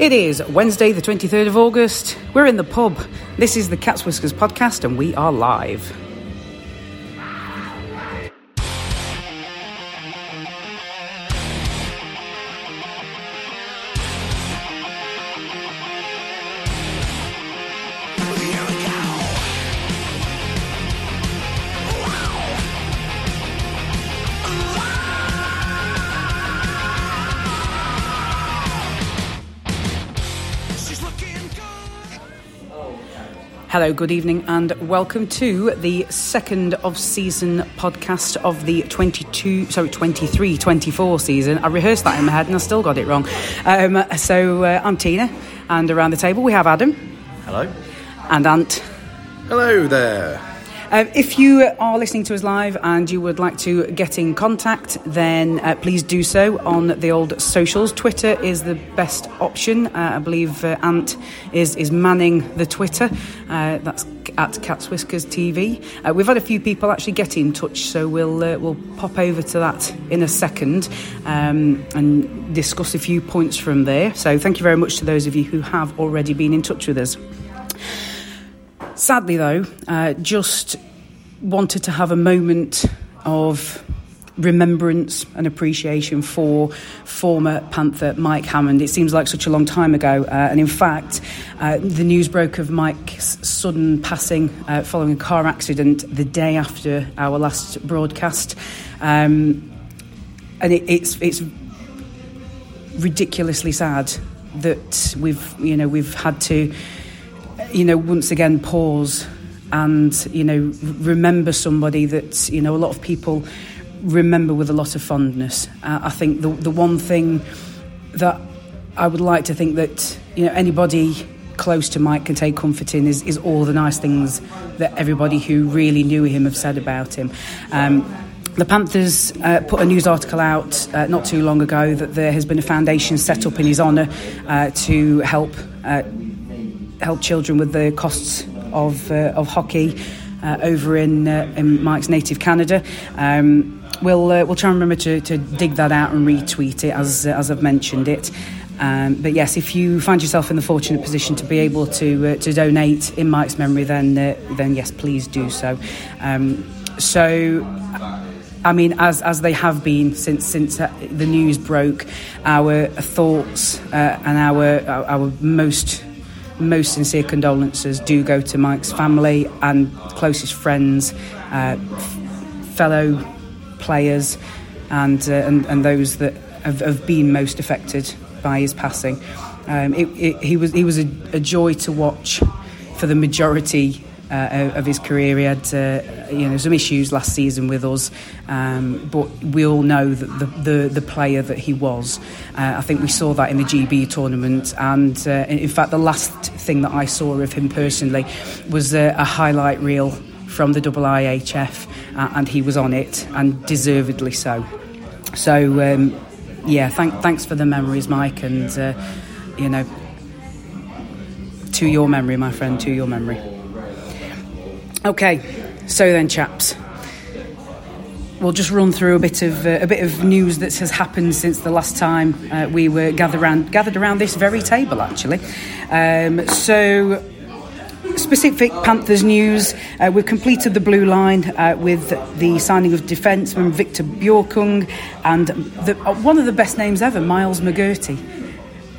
It is Wednesday, the 23rd of August. We're in the pub. This is the Cats Whiskers podcast, and we are live. Hello, good evening, and welcome to the second of season podcast of the 22, sorry, 23 24 season. I rehearsed that in my head and I still got it wrong. Um, so uh, I'm Tina, and around the table we have Adam. Hello. And Ant. Hello there. Uh, if you are listening to us live and you would like to get in contact, then uh, please do so on the old socials. Twitter is the best option. Uh, I believe uh, Ant is, is manning the Twitter. Uh, that's at Cats Whiskers TV. Uh, we've had a few people actually get in touch, so we'll we'll pop over to that in a second um, and discuss a few points from there. So thank you very much to those of you who have already been in touch with us. Sadly, though, uh, just wanted to have a moment of remembrance and appreciation for former Panther Mike Hammond. It seems like such a long time ago, uh, and in fact, uh, the news broke of Mike's sudden passing uh, following a car accident the day after our last broadcast, um, and it, it's it's ridiculously sad that we've you know we've had to you know, once again pause and, you know, remember somebody that, you know, a lot of people remember with a lot of fondness. Uh, I think the, the one thing that I would like to think that, you know, anybody close to Mike can take comfort in is, is all the nice things that everybody who really knew him have said about him. Um, the Panthers uh, put a news article out uh, not too long ago that there has been a foundation set up in his honour uh, to help uh, help children with the costs of, uh, of hockey uh, over in, uh, in Mike's native Canada. Um, we'll, uh, we'll try and remember to, to dig that out and retweet it as, uh, as I've mentioned it. Um, but yes, if you find yourself in the fortunate position to be able to to donate in Mike's memory, then then yes, please do so. Um, so I mean, as as they have been since since the news broke, our thoughts uh, and our our most most sincere condolences do go to Mike's family and closest friends, uh, fellow players, and, uh, and, and those that have, have, been most affected by his passing. Um, it, it, he was he was a, a joy to watch for the majority uh, of his career. He had uh, you know some issues last season with us, um, but we all know that the, the, the player that he was. Uh, I think we saw that in the GB tournament, and uh, in fact, the last thing that I saw of him personally was a highlight reel from the IIHF, uh, and he was on it, and deservedly so. So. Um, yeah, thank, thanks for the memories, Mike, and uh, you know, to your memory, my friend, to your memory. Okay, so then, chaps, we'll just run through a bit of uh, a bit of news that has happened since the last time uh, we were gathered around gathered around this very table. Actually, um, so specific Panthers news. Uh, we've completed the blue line uh, with the signing of defenceman Victor Bjorkung and the, uh, one of the best names ever, Miles McGurty.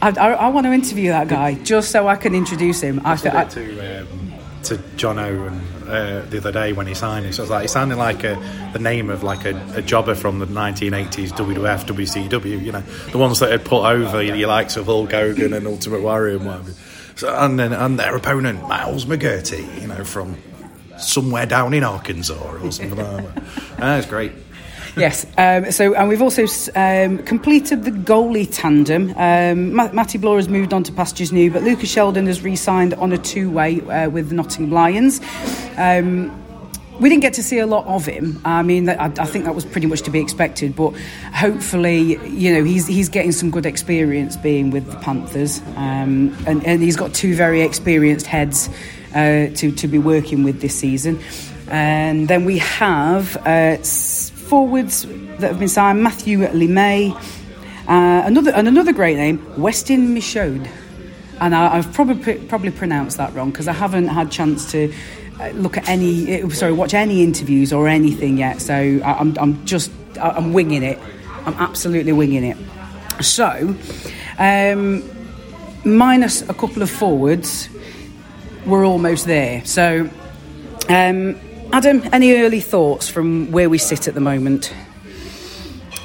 I, I, I, want to interview that guy just so I can introduce him. I, I, to, um, to Jono and uh, the other day when he signed it. It's like it sounded like a, the name of like a, a, jobber from the 1980s WWF, WCW. You know, the ones that had put over your likes of Hulk Hogan and Ultimate Warrior and whatever. So, and then and their opponent Miles McGurty, you know, from somewhere down in Arkansas or something like that. That's great. Yes. Um, so, and we've also um, completed the goalie tandem. Um, Matty Bloor has moved on to pastures new, but Lucas Sheldon has re-signed on a two-way uh, with the Nottingham Lions. Um, we didn't get to see a lot of him. I mean, I, I, think that was pretty much to be expected. But hopefully, you know, he's he's getting some good experience being with the Panthers, um, and, and he's got two very experienced heads uh, to to be working with this season. And then we have. Uh, forwards that have been signed Matthew Limay, uh, another, and another great name, Westin Michaud. and I, have probably probably pronounced that wrong because I haven't had chance to uh, look at any, uh, sorry, watch any interviews or anything yet. So I, am I'm just, I'm winging it. I'm absolutely winging it. So, um, minus a couple of forwards, we're almost there. So, um, Adam, any early thoughts from where we sit at the moment?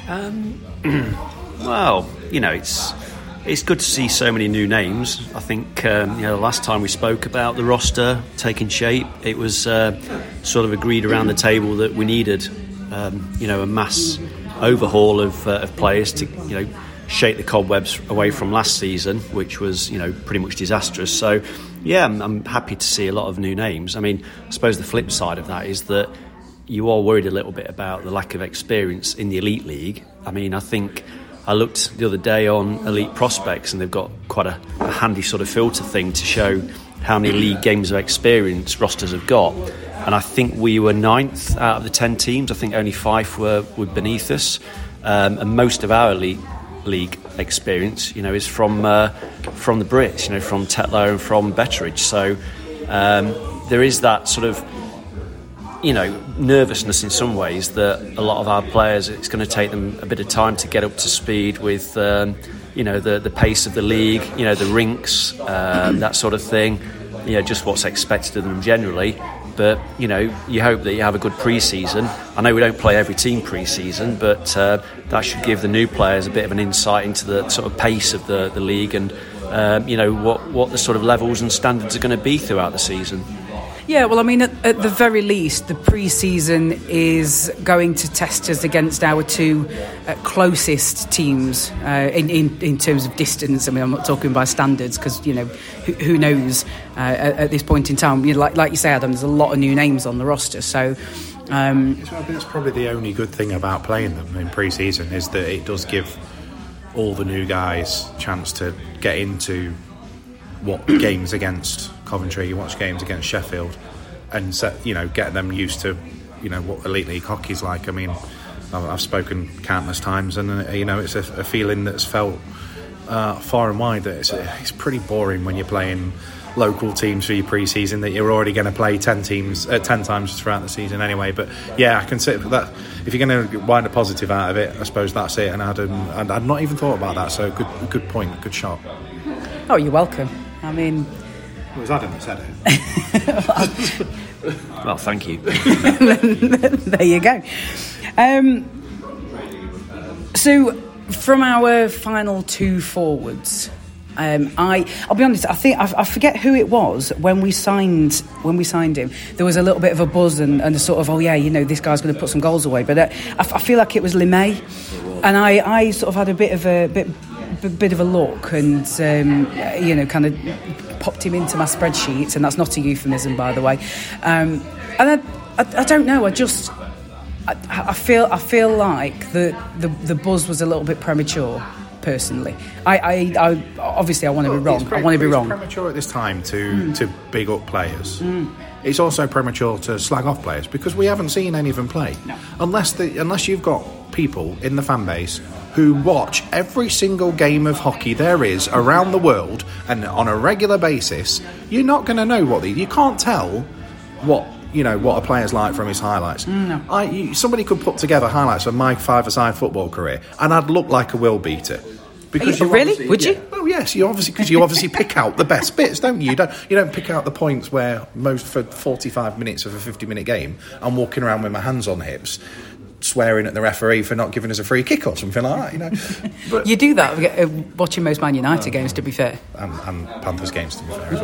Um, well, you know, it's it's good to see so many new names. I think um, you know the last time we spoke about the roster taking shape, it was uh, sort of agreed around the table that we needed um, you know a mass overhaul of, uh, of players to you know shake the cobwebs away from last season, which was you know pretty much disastrous. So yeah, I'm, happy to see a lot of new names. I mean, I suppose the flip side of that is that you are worried a little bit about the lack of experience in the elite league. I mean, I think I looked the other day on Elite Prospects, and they've got quite a, a handy sort of filter thing to show how many league games of experience rosters have got. And I think we were ninth out of the 10 teams. I think only five were, were beneath us. Um, and most of our elite league experience, you know, is from uh, from the Brits, you know, from Tetlow and from Betteridge. So um, there is that sort of you know, nervousness in some ways that a lot of our players, it's going to take them a bit of time to get up to speed with, um, you know, the, the pace of the league, you know, the rinks, um, that sort of thing, you know, just what's expected of them generally. But, you know, you hope that you have a good pre season. I know we don't play every team pre season, but uh, that should give the new players a bit of an insight into the sort of pace of the, the league and, um, you know, what, what the sort of levels and standards are going to be throughout the season. Yeah, well, I mean, at, at the very least, the pre season is going to test us against our two uh, closest teams uh, in, in, in terms of distance. I mean, I'm not talking by standards because, you know, who, who knows uh, at, at, this point in time. You know, like, like you say, Adam, there's a lot of new names on the roster. So. Um, I think that's probably the only good thing about playing them in pre season is that it does give all the new guys chance to get into what games against Coventry, you watch games against Sheffield, and set, you know get them used to you know what elite league hockey's like. I mean, I've spoken countless times, and uh, you know it's a, a feeling that's felt uh, far and wide that it's, it's pretty boring when you're playing local teams for your pre-season that you're already going to play 10 teams uh, 10 times throughout the season anyway. But yeah I say that if you're going to wind a positive out of it I suppose that's it. And I'd, um, I'd not even thought about that. So good good point good shot. Oh you're welcome. I mean it was Adam that said it. well, thank you. there you go. Um, so, from our final two forwards, um, I, I'll be honest. I think I, I, forget who it was when we signed when we signed him. There was a little bit of a buzz and, and a sort of oh yeah, you know this guy's going to put some goals away. But uh, I, I, feel like it was Limay, and I, I sort of had a bit of a bit a bit of a look and um, you know kind of popped him into my spreadsheets and that's not a euphemism by the way um, and I, I, I, don't know I just I, I, feel I feel like the, the the buzz was a little bit premature personally I, I, obviously I want to well, be wrong I want to be wrong premature at this time to mm. to big up players mm. It's also premature to slag off players because we haven't seen any of them play. No. Unless the, unless you've got people in the fan base who watch every single game of hockey there is around the world and on a regular basis, you're not going to know what the, you can't tell what you know what a player's like from his highlights. Mm, no. I, you, somebody could put together highlights of my five-a-side football career, and I'd look like a will beater. Because you, really would you? Yeah. Oh yes, you obviously because you obviously pick out the best bits, don't you? You don't you don't pick out the points where most for forty five minutes of a fifty minute game, I'm walking around with my hands on hips, swearing at the referee for not giving us a free kick or something like that. You know, but, you do that uh, watching most Man United uh, games. To be fair, and, and, Panthers games. To be fair, as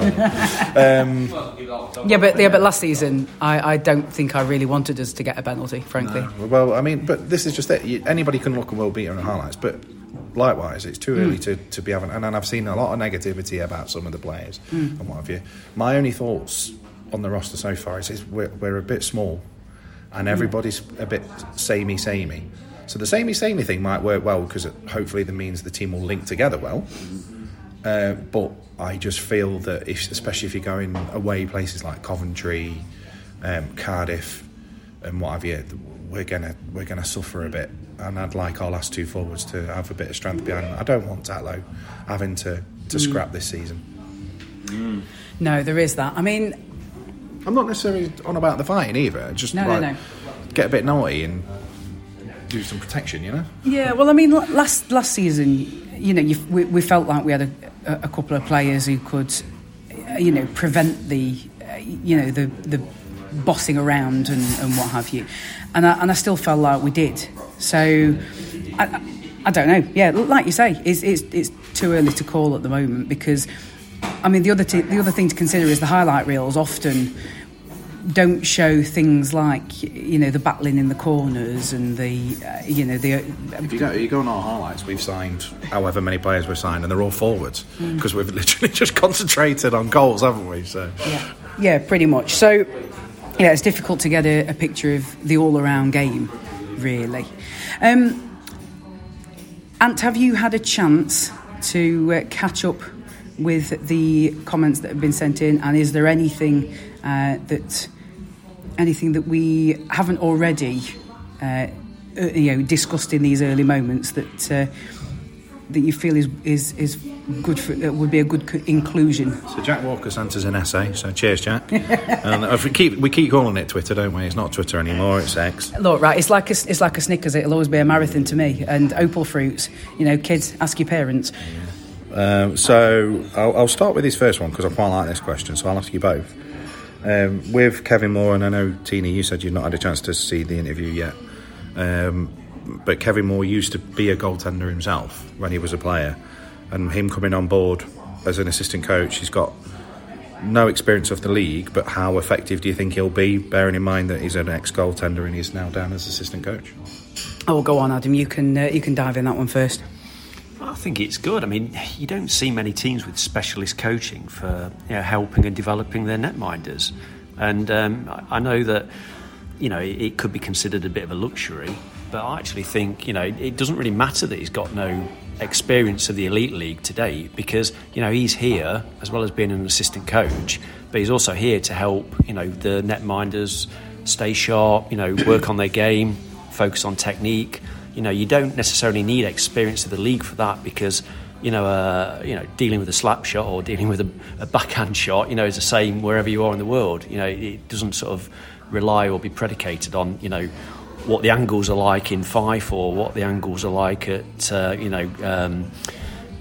well. um, yeah, but yeah, but last season, I, I, don't think I really wanted us to get a penalty. Frankly, no. well, I mean, but this is just it. Anybody can look and well beat on highlights, but likewise, it's too mm. early to, to be having. And, and I've seen a lot of negativity about some of the players mm. and what have you. My only thoughts on the roster so far is, is we're, we're a bit small and everybody's a bit samey samey. So the samey samey thing might work well because hopefully that means the team will link together well. Uh, but I just feel that, if, especially if you're going away places like Coventry, um, Cardiff, and what have you, we're gonna we're gonna suffer a bit. And I'd like our last two forwards to have a bit of strength behind them. I don't want Tetlow having to to mm. scrap this season. Mm. No, there is that. I mean, I'm not necessarily on about the fighting either. Just no, like, no, no. get a bit naughty and do some protection, you know. Yeah, well, I mean, last last season, you know, we, we felt like we had a, a couple of players who could, you know, prevent the, uh, you know, the the bossing around and, and what have you, and I, and I still felt like we did. So, I, I don't know. Yeah, like you say, it's, it's it's too early to call at the moment because, I mean, the other t- the other thing to consider is the highlight reels often don't show things like you know the battling in the corners and the uh, you know the. Uh, if you go, you go on our highlights, we've signed however many players we've signed, and they're all forwards because mm. we've literally just concentrated on goals, haven't we? So yeah, yeah, pretty much. So yeah, it's difficult to get a, a picture of the all-around game, really. Um, Ant, have you had a chance to uh, catch up with the comments that have been sent in, and is there anything uh, that anything that we haven't already uh, uh, you know discussed in these early moments that uh, that you feel is is is good for uh, would be a good inclusion. So Jack Walker sent us an essay. So cheers, Jack. and if we keep we keep calling it Twitter, don't we? It's not Twitter anymore. It's X. Look, right. It's like a, it's like a Snickers. It'll always be a marathon to me. And opal fruits. You know, kids, ask your parents. Um, so I'll, I'll, start with this first one because I quite like this question. So I'll ask you both. Um, with Kevin Moore, and I know Tina, you said you've not had a chance to see the interview yet. Um, but Kevin Moore used to be a goaltender himself when he was a player, and him coming on board as an assistant coach, he's got no experience of the league. But how effective do you think he'll be, bearing in mind that he's an ex-goaltender and he's now down as assistant coach? Oh, go on, Adam. You can uh, you can dive in that one first. I think it's good. I mean, you don't see many teams with specialist coaching for you know, helping and developing their netminders, and um, I know that you know it could be considered a bit of a luxury but I actually think you know it doesn't really matter that he's got no experience of the elite league today because you know he's here as well as being an assistant coach, but he's also here to help you know the netminders stay sharp, you know, work on their game, focus on technique. You know, you don't necessarily need experience of the league for that because you know, uh, you know, dealing with a slap shot or dealing with a, a, backhand shot, you know, is the same wherever you are in the world. You know, it doesn't sort of rely or be predicated on, you know, what the angles are like in Fife or what the angles are like at uh, you know um,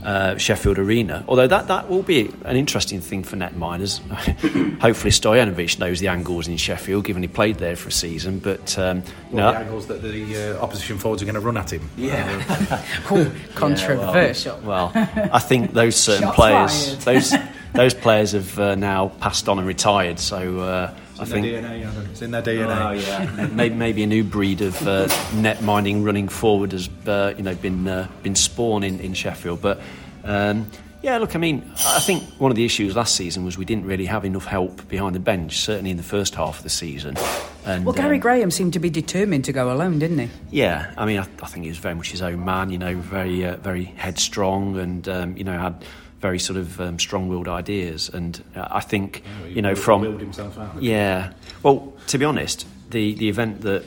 uh, Sheffield Arena. Although that, that will be an interesting thing for net miners. Hopefully Stojanovic knows the angles in Sheffield, given he played there for a season. But um, well, the angles that the uh, opposition forwards are going to run at him. Yeah, Ooh, controversial. Yeah, well, well, I think those certain players, those those players have uh, now passed on and retired. So uh, I think DNA, it's in their DNA. Oh yeah, maybe, maybe a new breed of uh, net mining running forward has uh, you know been uh, been spawned in, in Sheffield. But um, yeah, look, I mean, I think one of the issues last season was we didn't really have enough help behind the bench, certainly in the first half of the season. And, well, Gary um, Graham seemed to be determined to go alone, didn't he? Yeah, I mean, I, I think he was very much his own man. You know, very uh, very headstrong, and um, you know had very sort of um, strong-willed ideas, and uh, I think you know from out, yeah. Well, to be honest, the the event that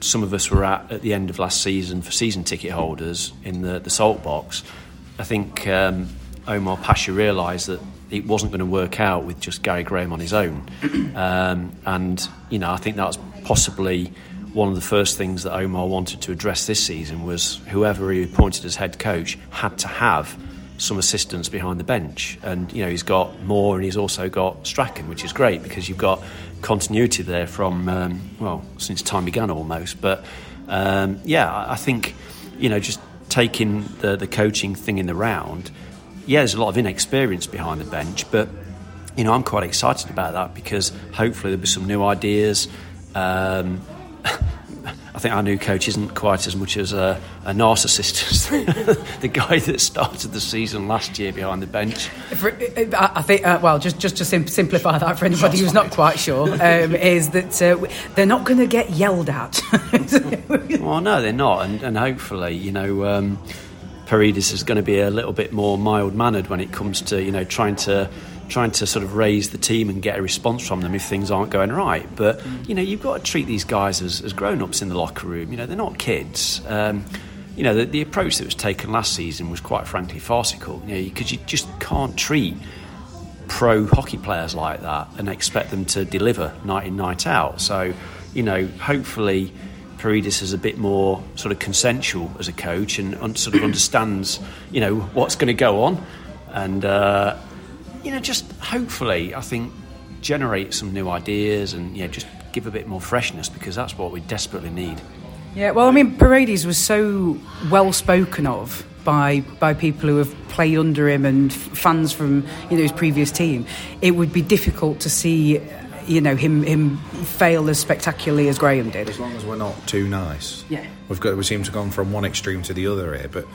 some of us were at at the end of last season for season ticket holders in the the Salt Box, I think um, Omar Pasha realised that it wasn't going to work out with just Gary Graham on his own, um, and you know I think that was possibly one of the first things that Omar wanted to address this season was whoever he appointed as head coach had to have some assistance behind the bench. And, you know, he's got more and he's also got Strachan, which is great because you've got continuity there from, um, well, since time began almost. But, um, yeah, I think, you know, just taking the, the coaching thing in the round, yeah, there's a lot of inexperience behind the bench, but, you know, I'm quite excited about that because hopefully there'll be some new ideas. Um, think our new coach isn't quite as much as a, a narcissist as the guy that started the season last year behind the bench. I think, uh, well, just just to sim- simplify that for anybody who's not quite sure, um, is that uh, they're not going to get yelled at. well, no, they're not, and, and hopefully, you know. Um, Paredes is going to be a little bit more mild mannered when it comes to you know trying to trying to sort of raise the team and get a response from them if things aren't going right. But mm. you know, you've got to treat these guys as, as grown-ups in the locker room. You know, they're not kids. Um, you know, the, the, approach that was taken last season was quite frankly farcical. You know, because you just can't treat pro hockey players like that and expect them to deliver night in, night out. So, you know, hopefully Paredes is a bit more sort of consensual as a coach and un- sort of understands, you know, what's going to go on. And, uh, you know, just hopefully, I think, generate some new ideas and, you know, just give a bit more freshness because that's what we desperately need. Yeah, well, I mean, Paredes was so well spoken of by by people who have played under him and fans from you know his previous team. It would be difficult to see, you know, him him fail as spectacularly as Graham did. As long as we're not too nice. Yeah. We've got we seem to have gone from one extreme to the other here, but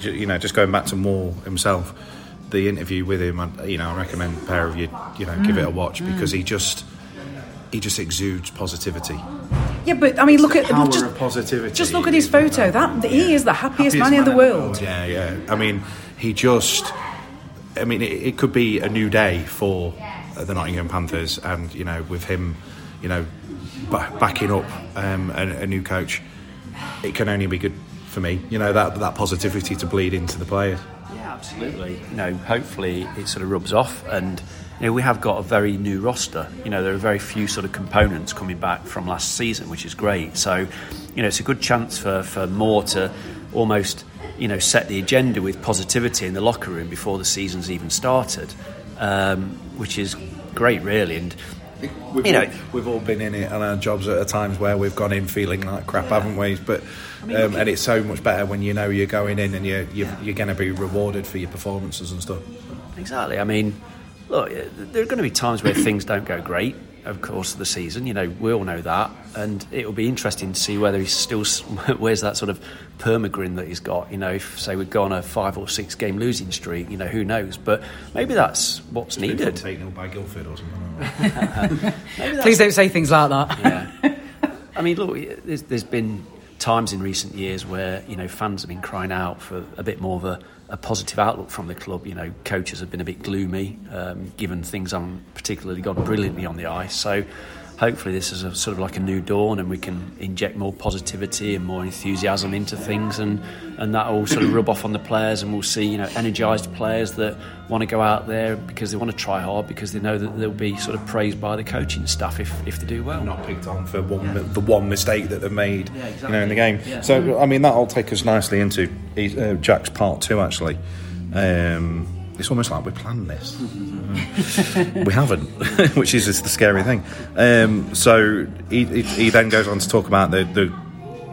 you know, just going back to Moore himself, the interview with him, you know, I recommend a pair of you, you know, mm. give it a watch mm. because he just he just exudes positivity. Yeah, but I mean, look at power just, of positivity. Just look at his photo. That he is the happiest, happiest man, man, in the world. Yeah, yeah. I mean, he just. I mean, it, it could be a new day for the Nottingham Panthers, and you know, with him, you know, backing up um, a, a new coach, it can only be good for me. You know, that that positivity to bleed into the players. Yeah, absolutely. You know, hopefully it sort of rubs off and you know, we have got a very new roster. You know, there are very few sort of components coming back from last season, which is great. So, you know, it's a good chance for, for Moore to almost, you know, set the agenda with positivity in the locker room before the season's even started, um, which is great, really. And We've, you know, all, we've all been in it on our jobs at times where we've gone in feeling like crap, yeah. haven't we? But I mean, um, and it's so much better when you know you're going in and you're you're, yeah. you're going to be rewarded for your performances and stuff. Exactly. I mean, look, there are going to be times where things don't go great. Of course, of the season, you know, we all know that, and it will be interesting to see whether he still wears that sort of permagrin that he's got. You know, if say we go on a five or six game losing streak, you know, who knows? But maybe that's what's needed. Taken by Guildford or something. Please don't say things like that. yeah. I mean, look, there's, there's been times in recent years where you know fans have been crying out for a bit more of a a positive outlook from the club. You know, coaches have been a bit gloomy, um, given things haven't particularly gone brilliantly on the ice. So hopefully this is a sort of like a new dawn and we can inject more positivity and more enthusiasm into things and, and that will sort of rub off on the players and we'll see you know energised players that want to go out there because they want to try hard because they know that they'll be sort of praised by the coaching staff if, if they do well not picked on for one, yeah. the one mistake that they've made yeah, exactly. you know in the game yeah. so I mean that'll take us nicely into uh, Jack's part two actually um, it's almost like we planned this. we haven't, which is just the scary thing. Um, so he, he, then goes on to talk about the, the,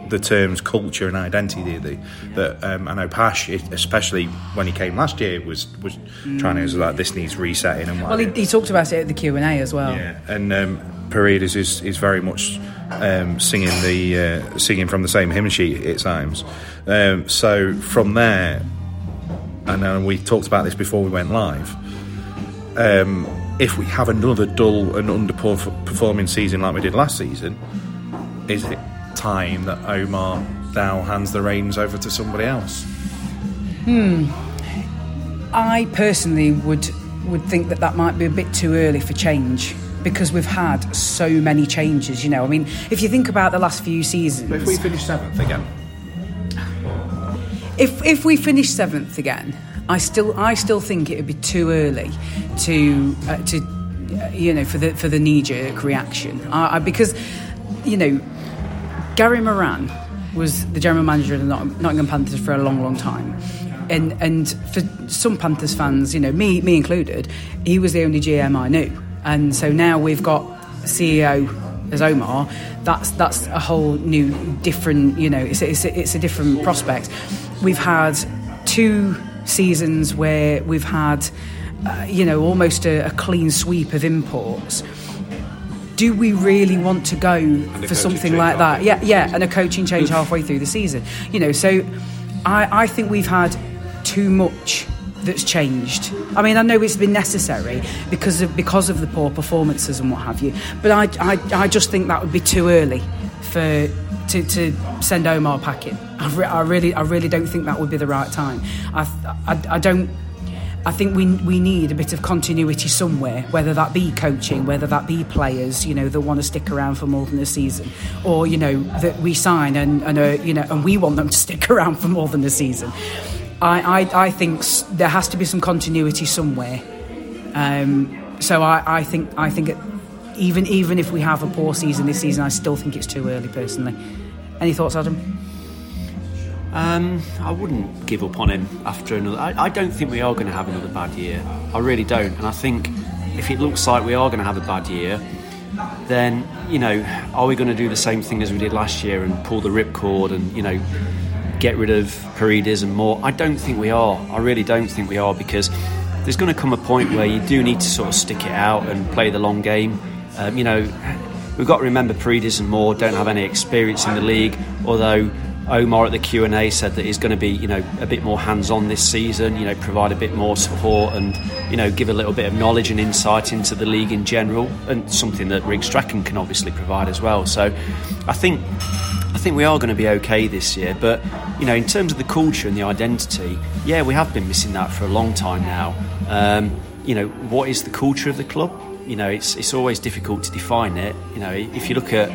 the terms culture and identity the, that um, I know Pash, especially when he came last year, was was mm. trying to was like this needs resetting and well, he, he, talked about it at the Q and A as well. Yeah, and um, Paredes is is very much um, singing the uh, singing from the same hymn sheet at times. Um, so from there and uh, we talked about this before we went live. Um, if we have another dull and underperforming season like we did last season, is it time that Omar now hands the reins over to somebody else? Hmm. I personally would would think that that might be a bit too early for change because we've had so many changes. You know, I mean, if you think about the last few seasons, but if we finish seventh again, if if we finish seventh again, I still I still think it would be too early to uh, to uh, you know for the for the knee jerk reaction I, I, because you know Gary Moran was the general manager of the Nottingham Panthers for a long long time. And and for some Panthers fans, you know, me me included, he was the only GM I knew. And so now we've got CEO as Omar, that's that's a whole new, different. You know, it's it's it's a different prospect. We've had two seasons where we've had, uh, you know, almost a, a, clean sweep of imports. Do we really want to go for something like that? Yeah, yeah, and a coaching change halfway through the season. You know, so I, I think we've had too much that's changed. I mean, I know it's been necessary because of because of the poor performances and what have you, but I, I, I just think that would be too early for to, to send Omar packing. I, re- I really I really don't think that would be the right time. I, I, I don't. I think we we need a bit of continuity somewhere, whether that be coaching, whether that be players, you know, that want to stick around for more than a season, or you know that we sign and and uh, you know and we want them to stick around for more than a season. I, I, I think there has to be some continuity somewhere. Um, so I, I think I think even even if we have a poor season this season, I still think it's too early. Personally, any thoughts, Adam? Um, I wouldn't give up on him after another. I, I don't think we are going to have another bad year. I really don't. And I think if it looks like we are going to have a bad year, then you know, are we going to do the same thing as we did last year and pull the ripcord and you know get rid of Paredes and more? I don't think we are. I really don't think we are because there's going to come a point where you do need to sort of stick it out and play the long game. Um, you know, we've got to remember Paredes and Moore don't have any experience in the league, although Omar at the Q and A said that he's going to be, you know, a bit more hands-on this season. You know, provide a bit more support and, you know, give a little bit of knowledge and insight into the league in general, and something that Rick Strachan can obviously provide as well. So, I think. I think we are going to be okay this year, but you know, in terms of the culture and the identity, yeah, we have been missing that for a long time now. Um, you know, what is the culture of the club? You know, it's it's always difficult to define it. You know, if you look at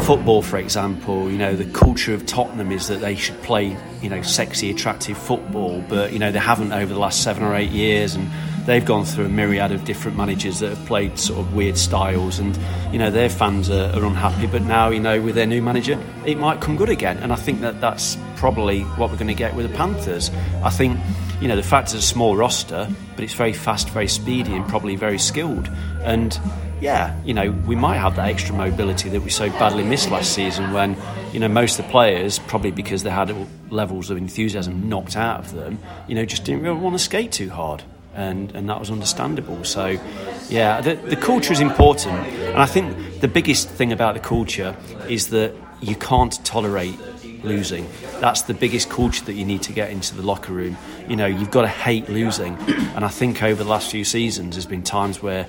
football, for example, you know, the culture of Tottenham is that they should play, you know, sexy, attractive football, but, you know, they haven't over the last seven or eight years. And they've gone through a myriad of different managers that have played sort of weird styles. And, you know, their fans are, are unhappy. But now, you know, with their new manager, it might come good again. And I think that that's probably what we're going to get with the Panthers. I think, you know, the fact it's a small roster, but it's very fast, very speedy, and probably very skilled. And, yeah, you know, we might have that extra mobility that we so badly missed last season when, you know, most of the players, probably because they had levels of enthusiasm knocked out of them, you know, just didn't really want to skate too hard. And, and that was understandable. So, yeah, the, the culture is important. And I think the biggest thing about the culture is that you can't tolerate losing. That's the biggest culture that you need to get into the locker room. You know, you've got to hate losing. And I think over the last few seasons, there's been times where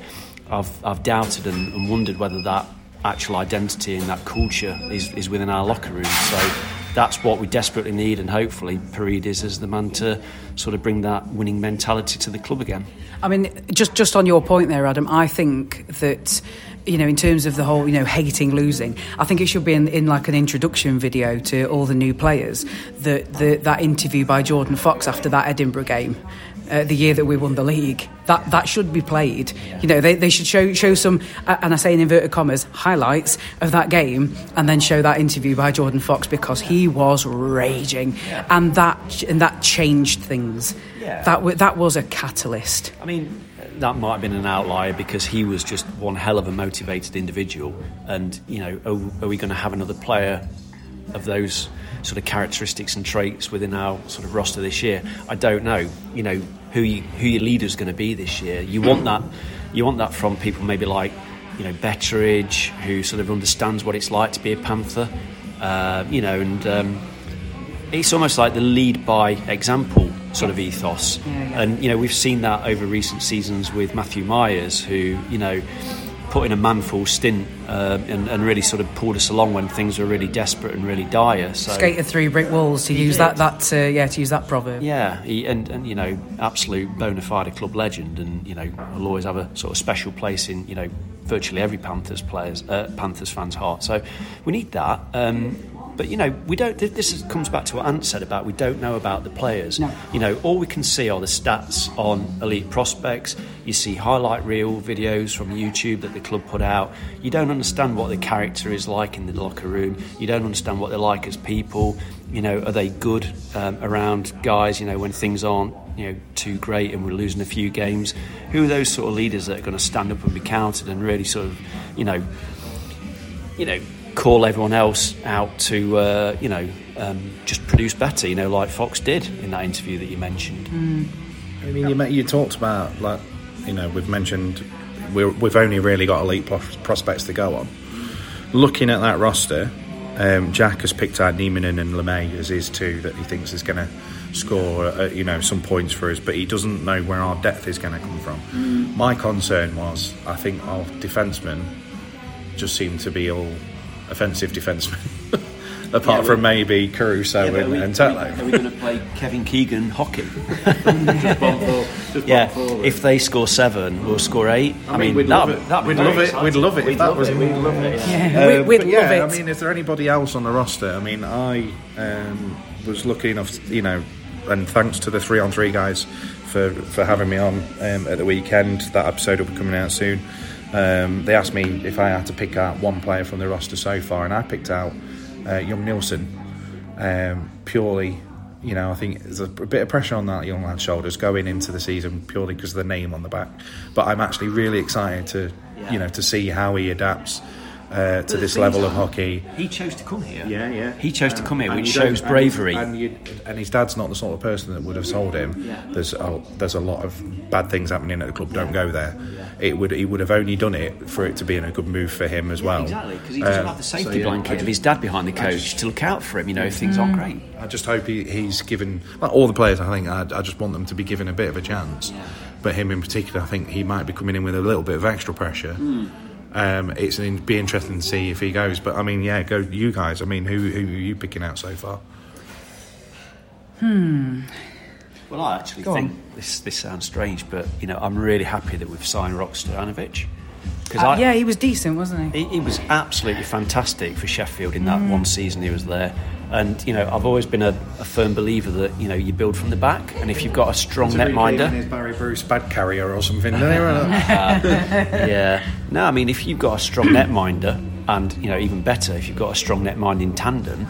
I've, I've doubted and, and wondered whether that actual identity and that culture is, is within our locker room. So that's what we desperately need, and hopefully Paredes is the man to sort of bring that winning mentality to the club again. I mean, just just on your point there, Adam, I think that you know, in terms of the whole, you know, hating losing, I think it should be in, in like an introduction video to all the new players. The, the that interview by Jordan Fox after that Edinburgh game, uh, the year that we won the league. That that should be played. You know, they, they should show show some, uh, and I say in inverted commas, highlights of that game, and then show that interview by Jordan Fox because he was raging, yeah. and that and that changed things. Yeah. That w- that was a catalyst. I mean. That might have been an outlier because he was just one hell of a motivated individual, and you know, are, are we going to have another player of those sort of characteristics and traits within our sort of roster this year. I don't know. You know who you, who your leader's going to be this year. You want that. You want that from people maybe like you know Betteridge, who sort of understands what it's like to be a Panther. Uh, you know, and um, it's almost like the lead by example sort of ethos. Yeah, yeah. And you know, we've seen that over recent seasons with Matthew Myers, who you know put in a manful stint uh, and, and, really sort of pulled us along when things were really desperate and really dire. So skated through brick walls to use did. that that uh, yeah to use that proverb. Yeah, he, and, and you know absolute bona fide club legend, and you know will always have a sort of special place in you know virtually every Panthers players uh, Panthers fans' heart. So we need that. Um, but you know, we don't. This is, comes back to what Ant said about we don't know about the players. No. You know, all we can see are the stats on elite prospects. You see highlight reel videos from YouTube that the club put out. You don't understand what the character is like in the locker room. You don't understand what they're like as people. You know, are they good um, around guys? You know, when things aren't you know too great and we're losing a few games. Who are those sort of leaders that are going to stand up and be counted and really sort of, you know, you know call everyone else out to, uh, you know, um, just produce better, you know, like Fox did in that interview that you mentioned. Mm. I mean, you, you talked about, like, you know, we've mentioned we have only really got elite prospects to go on. Looking at that roster, um, Jack has picked out Nieminen and LeMay as his two that he thinks is going to score, uh, you know, some points for us, but he doesn't know where our depth is going to come from. Mm. My concern was, I think our defensemen just seem to be all offensive defenseman. Apart yeah, from maybe Caruso yeah, and, we, and Tetlow. Are we, we going to play Kevin Keegan hockey? yeah, if they score seven, we'll score eight. I, I mean, we'd love it. We'd love it. We'd love it. We'd love it. We'd love it. Yeah, uh, we'd love yeah, it. I mean, is there anybody else on the roster? I mean, I um, was lucky enough, to, you know, and thanks to the three on three guys for, for having me on um, at the weekend. That episode will be coming out soon. Um, they asked me if I had to pick out one player from the roster so far, and I picked out uh, Young Nilsson um, purely. You know, I think there's a, a bit of pressure on that young lad's shoulders going into the season purely because of the name on the back. But I'm actually really excited to, you know, to see how he adapts uh, to this level of hockey. He chose to come here. Yeah, yeah. He chose to come here, which shows bravery. And, you, and his dad's not the sort of person that would have sold him. Yeah. There's a, there's a lot of bad things happening at the club. Don't go there. It would he would have only done it for it to be in a good move for him as well. Exactly, because he doesn't Um, have the safety so, yeah, blanket I of his dad behind the coach to look out for him. You know, if things aren't great. I just hope he, he's given like all the players. I think I, I just want them to be given a bit of a chance. But him in particular, I think he might be coming in with a little bit of extra pressure. Hmm. Um, it's in, be interesting to see if he goes. But I mean, yeah, go you guys. I mean, who who are you picking out so far? Well, I actually Go think on. this this sounds strange, but you know, I'm really happy that we've signed Rok Stojanovic Uh, I yeah, he was decent, wasn't he? He, he was absolutely fantastic for Sheffield in that Mm. one season he was there. And you know, I've always been a, a firm believer that you know you build from the back, and if you've got a strong netminder, Is Barry Bruce bad carrier or something? there? yeah. No, I mean, if you've got a strong netminder, and you know, even better, if you've got a strong netmind in tandem,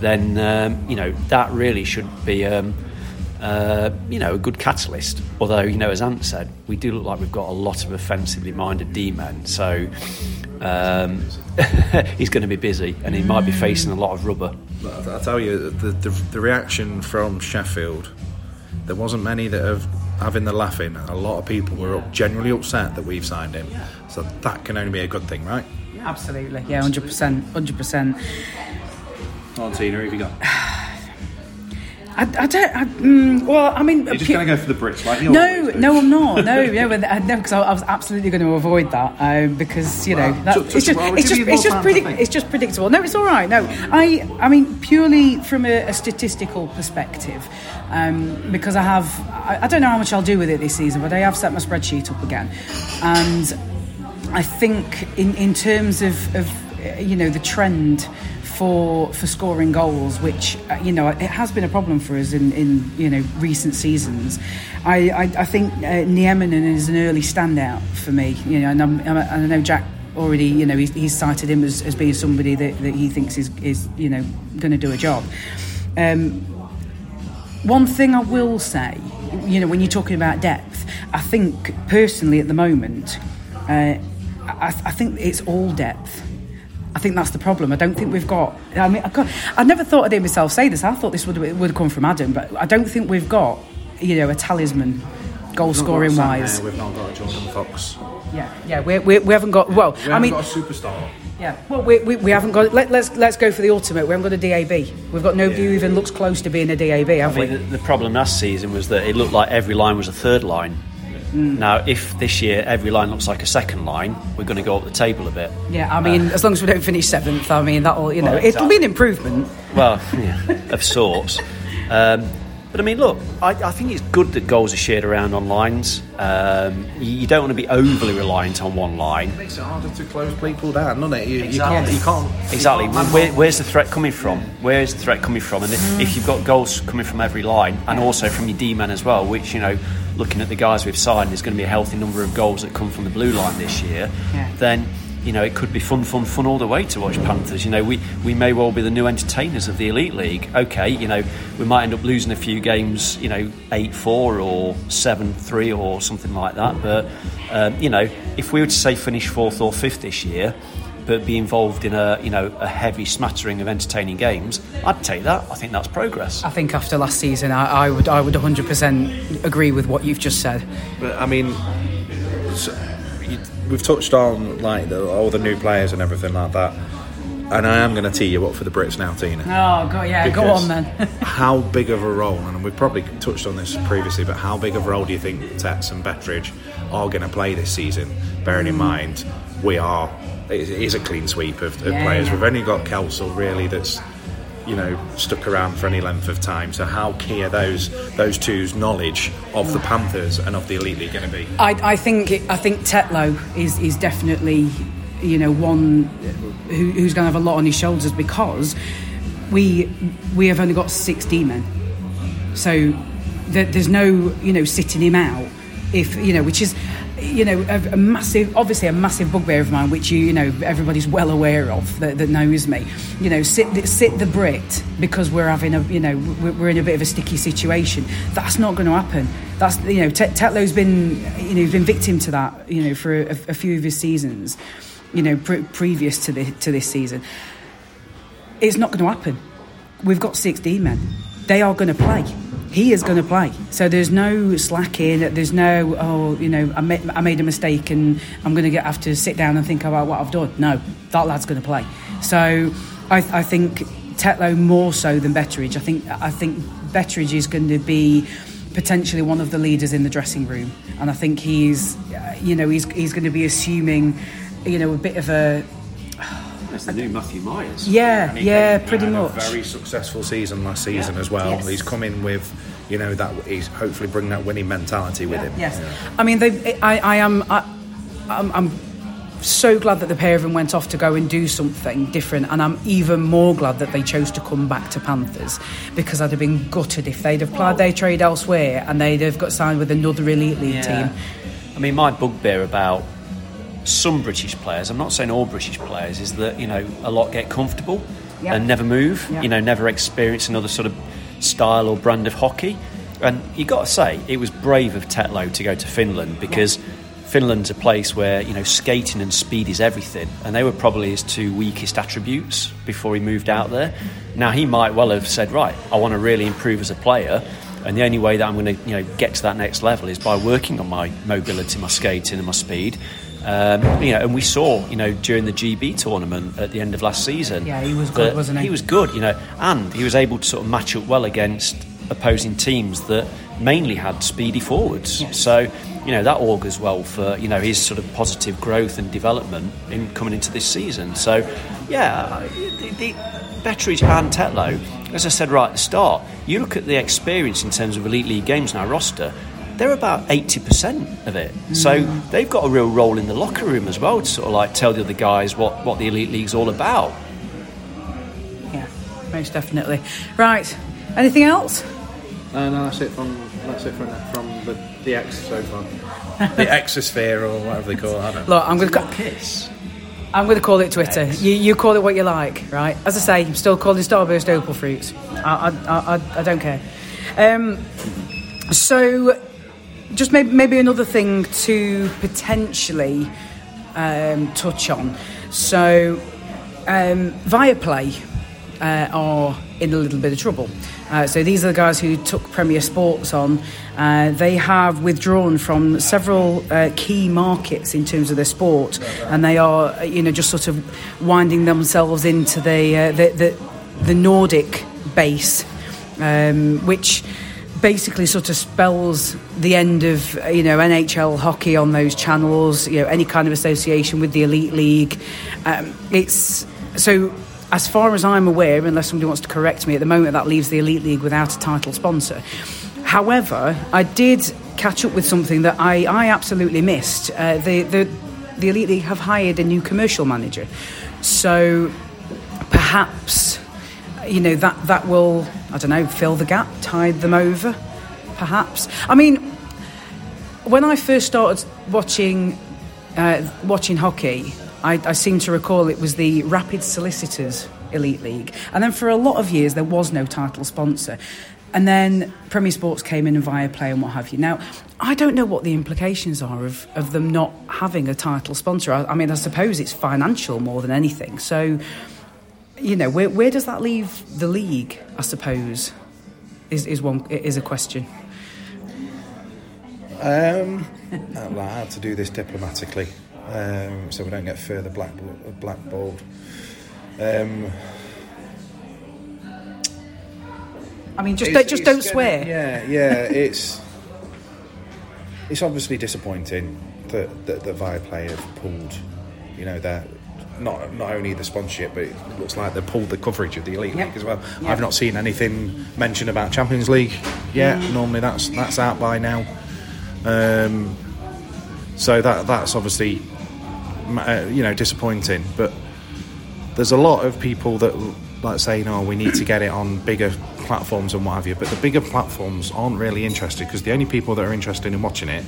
then um, you know that really should be. Um, uh, you know, a good catalyst. Although, you know, as Ant said, we do look like we've got a lot of offensively minded D men. So um, he's going to be busy and he might be facing a lot of rubber. But I tell you, the, the the reaction from Sheffield, there wasn't many that have having the laughing. A lot of people were up, generally upset that we've signed him. So that can only be a good thing, right? Absolutely, yeah, hundred percent, hundred percent. Martina, who have you got? I, I don't. I, mm, well, I mean, You're just going to go for the Brits, right? no, no, I'm not. No, no, but, uh, no, because I, I was absolutely going to avoid that um, because you know Well, that, so- it's so- just well, we'll it's just it's just predict, it's just predictable. No, it's all right. No, I I mean purely from a, a statistical perspective, um, because I have I, I don't know how much I'll do with it this season, but I have set my spreadsheet up again, and I think in in terms of, of uh, you know the trend for for scoring goals, which uh, you know it has been a problem for us in, in you know recent seasons. I I, I think uh, Nieminen is an early standout for me. You know, and, I'm, I'm, I know Jack already. You know, he's, he's cited him as, as being somebody that, that he thinks is is you know going to do a job. Um, one thing I will say, you know, when you're talking about depth, I think personally at the moment, uh, I, I think it's all depth. I think that's the problem. I don't think we've got. I mean, I, got, I never thought I'd hear myself say this. I thought this would would come from Adam, but I don't think we've got, you know, a talisman, goal scoring wise. We've not got a Jordan Fox. Yeah, yeah, we, we, we haven't got. Well, We I mean, got a superstar. yeah, well, we, we, we haven't got. Let, let's let's go for the ultimate. We haven't got a DAB. We've got nobody who even looks close to being a DAB, have I we? the, the problem last season was that it looked like every line was a third line. Now, if this year every line looks like a second line, we're going to go up the table a bit. Yeah, I mean, as long as we don't finish seventh, I mean, that'll, you know, Well, it'll be an improvement. Well, yeah, of sorts. Um, but I mean, look, I, I think it's good that goals are shared around on lines. Um, you, you don't want to be overly reliant on one line. It makes it harder to close people down, doesn't it? You, Exactly. you can't. You can't. Exactly. you can't Where, where's the threat coming from? Where is the threat coming from? And Mm. if you've got goals coming from every line, and also from your D man as well, which you know, looking at the guys we've signed, there's going to be a healthy number of goals that come from the blue line this year. Yeah. Then you know it could be fun, fun, fun all the way to watch Panthers. You know, we we may well be the new entertainers of the elite league. Okay, you know, we might end up losing a few games. You know, eight four or seven three or something like that. But um, you know, if we were to say finish fourth or fifth this year but be involved in a you know a heavy smattering of entertaining games, I'd take that. I think that's progress. I think after last season, I, I would, I would 100% agree with what you've just said. But I mean, so, you, we've touched on like the, all the new players and everything like that, and I am going to tee you up for the Brits now, Tina. Oh, go, yeah, go on then. how big of a role, and we've probably touched on this previously, but how big of a role do you think Tets and Betteridge are going to play this season? Bearing in mm. mind, we are it is a clean sweep of, of Yeah, players. yeah. We've only got Kelsel really that's you know stuck around for any length of time. So how key are those those two's knowledge of the Panthers and of the elite league going to be? I, I think I think Tetlow is is definitely you know one who, who's going to have a lot on his shoulders because we we have only got six D men, so that there's no you know sitting him out if you know which is you know a, a, massive obviously a massive bugbear of mine which you you know everybody's well aware of that, that, knows me. You know sit sit the Brit because we're having a you know we're in a bit of a sticky situation. That's not going to happen. That's you know Tetlow's been you know been victim to that you know for a, a few of his seasons you know pre- previous to the to this season. It's not going to happen. We've got 16 men they are going to play he is going to play. So there's no slacking. There's no oh you know I made, I made a mistake and I'm going to get have to sit down and think about what I've done. No, that lad's going to play. So I, I think Tetlow more so than Betteridge. I think I think Betteridge is going to be potentially one of the leaders in the dressing room, and I think he's you know he's he's going to be assuming you know a bit of a that's the new Matthew Myers. Yeah, yeah, pretty much. very successful season last season yeah. as well. Yes. He's come in with, you know, that he's hopefully bringing that winning mentality with yeah. him. Yes, yeah. I mean, they, I, I am, I, I'm, I'm so glad that the pair of them went off to go and do something different, and I'm even more glad that they chose to come back to Panthers because I'd have been gutted if they'd have plied their trade elsewhere and they'd have got signed with another elite league team. I mean, my bugbear about some British players, I'm not saying all British players, is that, you know, a lot get comfortable yep. and never move, yep. you know, never experience another sort of style or brand of hockey. And you got to say, it was brave of Tetlow to go to Finland because. Finland's a place where, you know, skating and speed is everything. And they were probably his two weakest attributes before he moved out there. Now, he might well have said, right, I want to really improve as a player. And the only way that I'm going to, you know, get to that next level is by working on my mobility, my skating, and my speed. Um, you know, and we saw, you know, during the GB tournament at the end of last season. Yeah, he was good, wasn't he? He was good, you know, and he was able to sort of match up well against opposing teams that mainly had speedy forwards. Yes. So, you know, that augurs well for, you know, his sort of positive growth and development in coming into this season. So, yeah, the, the Betteridge and Tetlow, as I said right at the start, you look at the experience in terms of Elite League games in our roster, they're about 80% of it. Mm. So they've got a real role in the locker room as well to sort of like tell the other guys what, what the Elite League's all about. Yeah, most definitely. Right, anything else? Uh, no, that's it from that's it from, from the, the X so far. the exosphere or whatever they call it. I don't know. Look, I'm going to kiss. I'm going to call it Twitter. You, you call it what you like, right? As I say, I'm still calling Starburst Opal Fruits. I, I, I, I don't care. Um, so just maybe, maybe another thing to potentially um, touch on. So, um, Viaplay uh, are in a little bit of trouble. Uh, so these are the guys who took Premier Sports on. Uh, they have withdrawn from several uh, key markets in terms of their sport, and they are, you know, just sort of winding themselves into the uh, the, the, the Nordic base, um, which basically sort of spells the end of you know NHL hockey on those channels. You know any kind of association with the elite league. Um, it's so. As far as I'm aware, unless somebody wants to correct me, at the moment that leaves the Elite League without a title sponsor. However, I did catch up with something that I, I absolutely missed. Uh, the, the, the Elite League have hired a new commercial manager. So perhaps you know that that will I don't know fill the gap, tide them over, perhaps. I mean, when I first started watching uh, watching hockey, I, I seem to recall it was the Rapid Solicitors Elite League, and then for a lot of years there was no title sponsor. And then Premier Sports came in and Viaplay and what have you. Now, I don't know what the implications are of, of them not having a title sponsor. I, I mean, I suppose it's financial more than anything. So, you know, where, where does that leave the league? I suppose is is one is a question. Um, I had to do this diplomatically, um, so we don't get further black blackballed. Um, I mean, just don't, just don't swear. Yeah, yeah, it's it's obviously disappointing that that, that Viaplay have pulled, you know, their not not only the sponsorship, but it looks like they pulled the coverage of the Elite yep. League as well. Yep. I've not seen anything mentioned about Champions League yet. Mm. Normally that's that's out by now. Um, so that that's obviously uh, you know disappointing, but there's a lot of people that like saying, "Oh, we need to get it on bigger platforms and what have you, but the bigger platforms aren't really interested because the only people that are interested in watching it,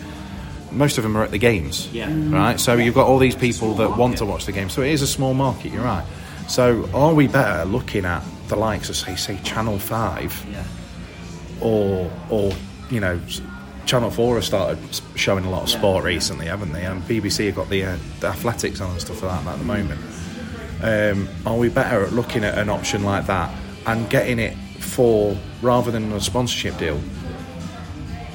most of them are at the games. Yeah. Right? So you've got all these people that want to watch the game. So it is a small market, you're right. So are we better looking at the likes of, say, say Channel 5 Yeah. or, or you know, Channel 4 has started showing a lot of sport recently, haven't they? And BBC have got the, uh, the athletics on and stuff like that at the moment. Um, are we better at looking at an option like that and getting it for rather than a sponsorship deal?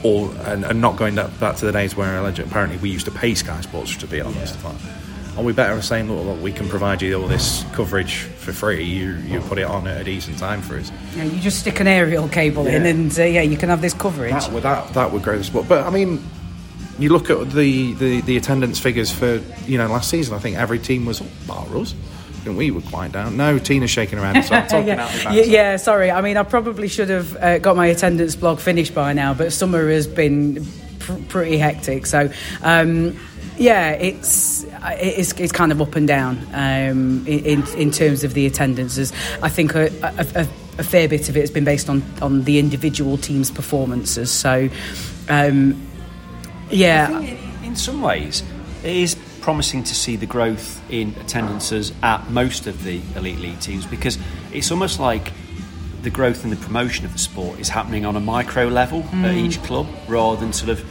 Or and, and not going back back to the days where alleged, apparently we used to pay Sky Sports to be on and stuff like. Are we better at saying, look, look, we can provide you all this coverage for free? You you put it on at a decent time for us. Yeah, you just stick an aerial cable in, and uh, yeah, you can have this coverage. That would that, that would grow the sport. But I mean, you look at the, the, the attendance figures for you know last season. I think every team was bar us. And we were quite down. No, Tina's shaking her head. So talking yeah. my yeah, yeah, sorry. I mean, I probably should have uh, got my attendance blog finished by now, but summer has been pr- pretty hectic. So, um, yeah, it's it's it's kind of up and down um, in in terms of the attendances. I think a, a, a, a fair bit of it has been based on on the individual teams' performances. So, um, yeah. I think in, in some ways, it is promising to see the growth in attendances at most of the elite league teams because it's almost like the growth and the promotion of the sport is happening on a micro level at each club rather than sort of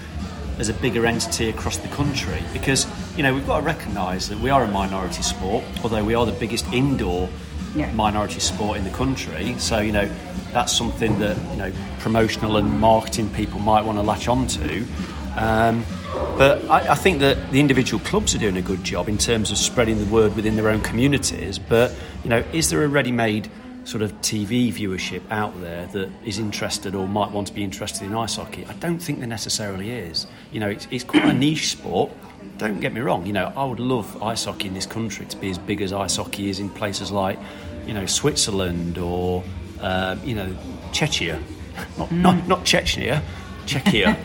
as a bigger entity across the country because you know we've got to recognise that we are a minority sport although we are the biggest indoor Yeah. minority sport in the country. So you know that's something that you know promotional and marketing people might want to latch onto. Um, but I, I think that the individual clubs are doing a good job in terms of spreading the word within their own communities. But you know, is there a ready-made sort of TV viewership out there that is interested or might want to be interested in ice hockey? I don't think there necessarily is. You know, it's, it's quite a niche sport. Don't get me wrong. You know, I would love ice hockey in this country to be as big as ice hockey is in places like, you know, Switzerland or um, you know, Chechnya. Not, not, not Chechnya, Czechia.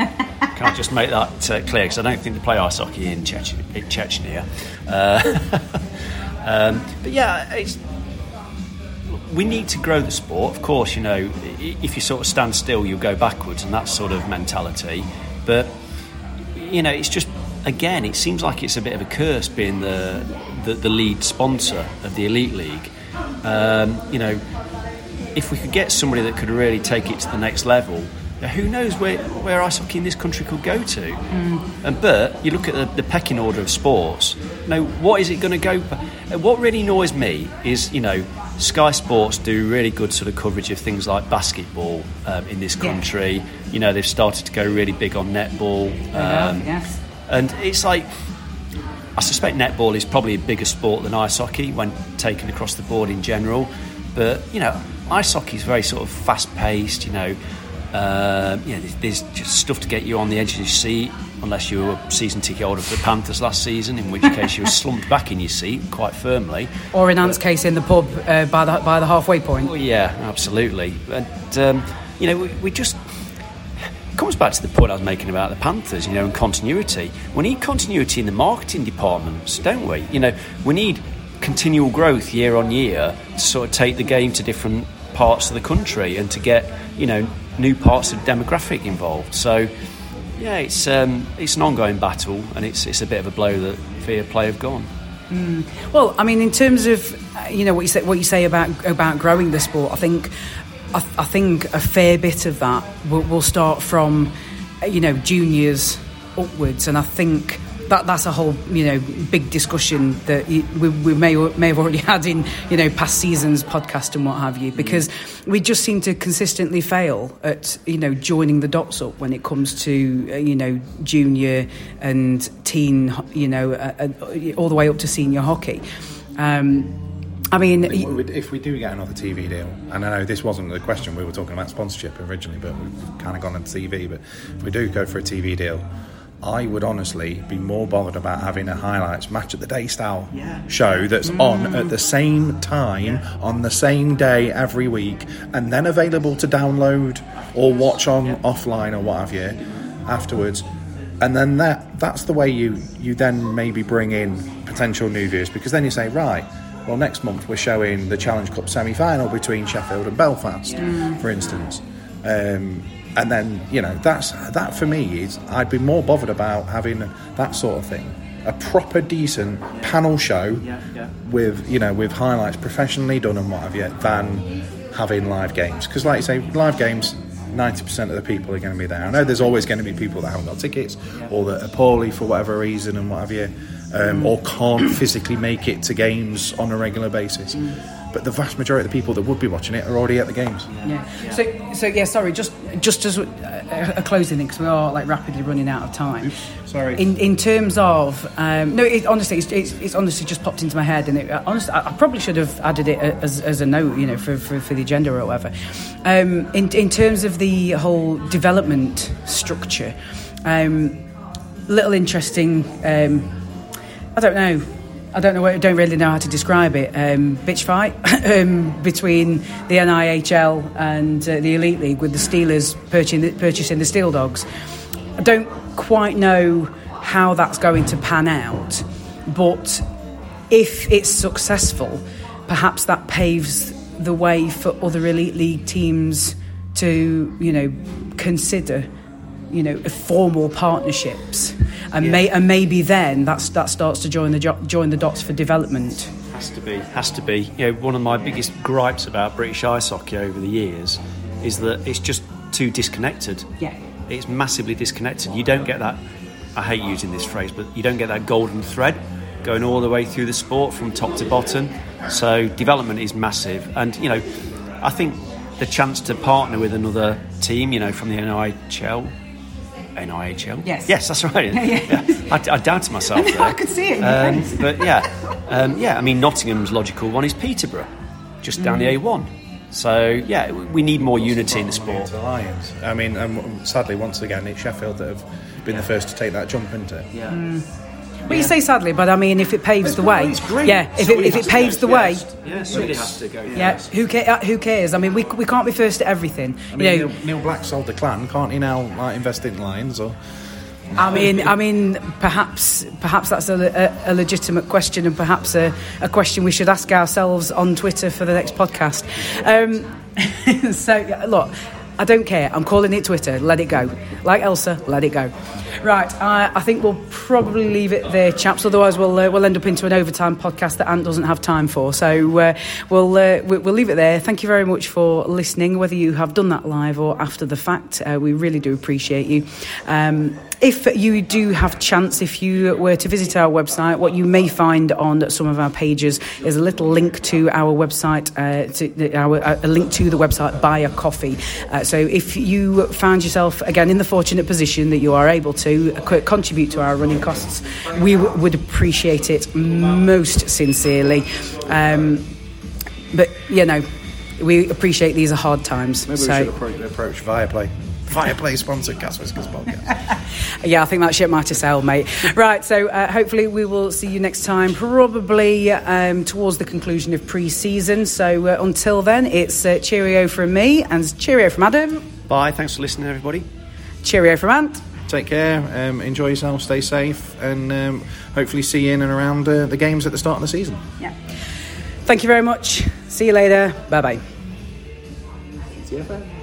Can't just make that uh, clear? Because I don't think they play ice hockey in, Chech- in Chechnya. Uh, um, but yeah, we need to grow the sport. Of course, you know, if you sort of stand still, you'll go backwards, and that sort of mentality. But you know, it's just again, it seems like it's a bit of a curse being the the, the lead sponsor of the elite league. Um, you know, if we could get somebody that could really take it to the next level, now who knows where, where ice hockey in this country could go to? And but you look at the, the pecking order of sports. Now, what is it going to go? What really annoys me is you know. Sky Sports do really good sort of coverage of things like basketball um, in this Yeah. country. You know, they've started to go really big on netball. um, yes. And it's like, I suspect netball is probably a bigger sport than ice hockey when taken across the board in general. But, you know, ice hockey is very sort of fast paced, you know. Um, you know, there's, just stuff to get you on the edge of your seat, unless you were a season ticket holder for the Panthers last season, in which case you were slumped back in your seat quite firmly. Or in Ant's case, in the pub uh, by the by the halfway point. Well, yeah, absolutely. And, um, you know, we, we just. It comes back to the point I was making about the Panthers, you know, and continuity. We need continuity in the marketing departments, don't we? You know, we need continual growth year on year to sort of take the game to different parts of the country and to get, you know, new parts of demographic involved. So, yeah, it's um, it's an ongoing battle, and it's it's a bit of a blow that Viaplay have gone. Well, I mean, in terms of uh, you know what you say, what you say about about growing the sport, I think I, I think a fair bit of that will, will start from you know juniors upwards, and I think that that's a whole you know big discussion that we, we may may have already had in you know past seasons podcast and what have you, because we just seem to consistently fail at you know joining the dots up when it comes to uh, you know junior and teen you know uh, uh, all the way up to senior hockey. Um, I mean, if we do get another TV deal, and I know this wasn't the question, we were talking about sponsorship originally, but we've kind of gone on TV. But if we do go for a TV deal, I would honestly be more bothered about having a highlights Match of the Day style show that's on at the same time on the same day every week, and then available to download or watch on offline or what have you afterwards. And then that that's the way you you then maybe bring in potential new viewers because then you say right Well, next month we're showing the Challenge Cup semi-final between Sheffield and Belfast, for instance. Um, and then you know that's that for me is I'd be more bothered about having that sort of thing, a proper decent panel show Yeah, yeah. with you know with highlights professionally done and what have you than having live games. Because like you say live games 90% of the people are going to be there. I know there's always going to be people that haven't got tickets or that are poorly for whatever reason and what have you um, or can't physically make it to games on a regular basis but the vast majority of the people that would be watching it are already at the games Yeah. So, so yeah. Sorry, just just as a, a closing thing because we are like rapidly running out of time. sorry. In in terms of um, no, it, honestly, it's, it's, it's honestly just popped into my head, and it, uh, honestly, I, I probably should have added it as, as a note, you know, for, for, for the agenda or whatever. Um, in in terms of the whole development structure, um, little interesting. Um, I don't know. I don't know. I don't really know how to describe it. Um, bitch fight um, between the NIHL and uh, the Elite League with the Steelers purchasing the, purchasing the Steeldogs. I don't quite know how that's going to pan out, but if it's successful, perhaps that paves the way for other Elite League teams to, you know, consider you know, formal partnerships, and, may, and maybe then that's, that starts to join the jo- join the dots for development. Has to be. Has to be. You know, one of my biggest gripes about British ice hockey over the years is that it's just too disconnected. Yeah. It's massively disconnected. You don't get that. I hate using this phrase, but you don't get that golden thread going all the way through the sport from top to bottom. So development is massive, and you know, I think the chance to partner with another team, you know, from the NIHL. NIHL? Yes. Yes, that's right. Yeah, yeah. I, I doubted myself there. I could see it in Um, face. but yeah, um, yeah. I mean, Nottingham's logical one is Peterborough, just down Mm. the A1. So yeah, we- we need more unity in the sport. to Lions. I mean, um, sadly, once again, it's Sheffield that have been the first to take that jump into it. Yeah. Well, you say sadly, but I mean, if it paves the way, It's great. yeah, if it, if it paves the way, first. yeah, somebody has to go. yeah, first. who, ca- uh, who cares? I mean, we, we can't be first at everything. I mean, you know, Neil, Neil Black sold the clan. Can't he now like invest in Lions or? I mean, I mean, perhaps, perhaps that's a, a, a legitimate question, and perhaps a, a question we should ask ourselves on Twitter for the next podcast. Um, so, look, I don't care. I'm calling it Twitter. Let it go. Like Elsa, let it go. Right, I, I think we'll probably leave it there, chaps. Otherwise, we'll uh, we'll end up into an overtime podcast that Ant doesn't have time for. So uh, we'll uh, we- we'll leave it there. Thank you very much for listening. Whether you have done that live or after the fact, uh, we really do appreciate you. Um, if you do have chance, if you were to visit our website, what you may find on some of our pages is a little link to our website, uh, to our, a link to the website Buy a Coffee. So if you found yourself again in the fortunate position that you are able to contribute to our running costs, we w- would appreciate it most sincerely. Um, but you know, we appreciate these are hard times. Maybe so. we should approach, approach Viaplay. Viaplay sponsored Gas Whiskers podcast. Yeah, I think that ship might have sailed, mate. Right, so uh, hopefully we will see you next time, probably um, towards the conclusion of pre-season. So uh, until then, it's uh, cheerio from me and cheerio from Adam, Bye. Thanks for listening, everybody. cheerio from Ant. Take care. Um, enjoy yourself. Stay safe, and um, hopefully see you in and around uh, the games at the start of the season. Yeah. Thank you very much. See you later. Bye bye. TFN.